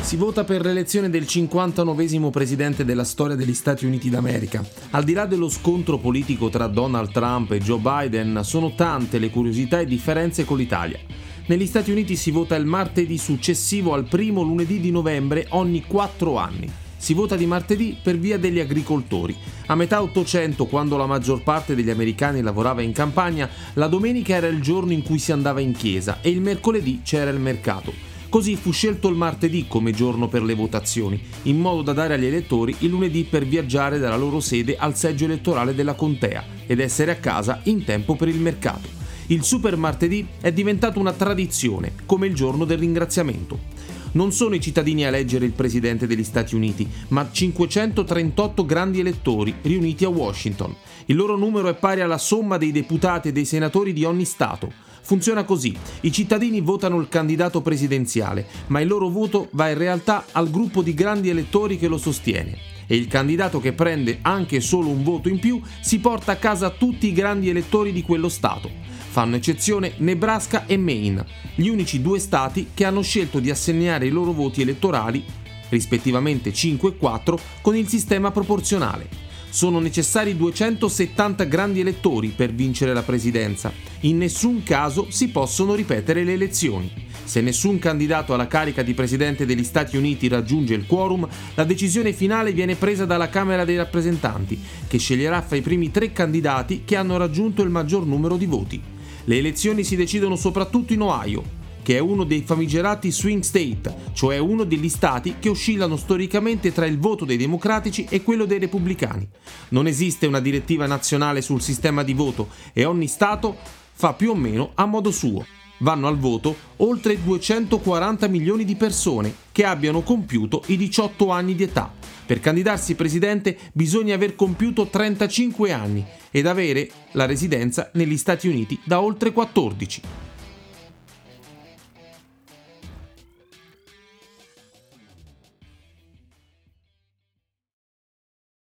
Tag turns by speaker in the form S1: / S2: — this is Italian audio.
S1: Si vota per l'elezione del 59 presidente della storia degli Stati Uniti d'America. Al di là dello scontro politico tra Donald Trump e Joe Biden, sono tante le curiosità e differenze con l'Italia. Negli Stati Uniti si vota il martedì successivo al primo lunedì di novembre ogni quattro anni. Si vota di martedì per via degli agricoltori. A metà Ottocento, quando la maggior parte degli americani lavorava in campagna, la domenica era il giorno in cui si andava in chiesa e il mercoledì c'era il mercato. Così fu scelto il martedì come giorno per le votazioni, in modo da dare agli elettori il lunedì per viaggiare dalla loro sede al seggio elettorale della contea ed essere a casa in tempo per il mercato. Il super martedì è diventato una tradizione, come il giorno del ringraziamento. Non sono i cittadini a eleggere il Presidente degli Stati Uniti, ma 538 grandi elettori riuniti a Washington. Il loro numero è pari alla somma dei deputati e dei senatori di ogni Stato. Funziona così, i cittadini votano il candidato presidenziale, ma il loro voto va in realtà al gruppo di grandi elettori che lo sostiene e il candidato che prende anche solo un voto in più si porta a casa tutti i grandi elettori di quello Stato. Fanno eccezione Nebraska e Maine, gli unici due stati che hanno scelto di assegnare i loro voti elettorali, rispettivamente 5 e 4, con il sistema proporzionale sono necessari 270 grandi elettori per vincere la presidenza. In nessun caso si possono ripetere le elezioni. Se nessun candidato alla carica di Presidente degli Stati Uniti raggiunge il quorum, la decisione finale viene presa dalla Camera dei rappresentanti, che sceglierà fra i primi tre candidati che hanno raggiunto il maggior numero di voti. Le elezioni si decidono soprattutto in Ohio, che è uno dei famigerati swing state, cioè uno degli stati che oscillano storicamente tra il voto dei democratici e quello dei repubblicani. Non esiste una direttiva nazionale sul sistema di voto e ogni stato fa più o meno a modo suo. Vanno al voto oltre 240 milioni di persone che abbiano compiuto i 18 anni di età. Per candidarsi presidente bisogna aver compiuto 35 anni ed avere la residenza negli Stati Uniti da oltre 14.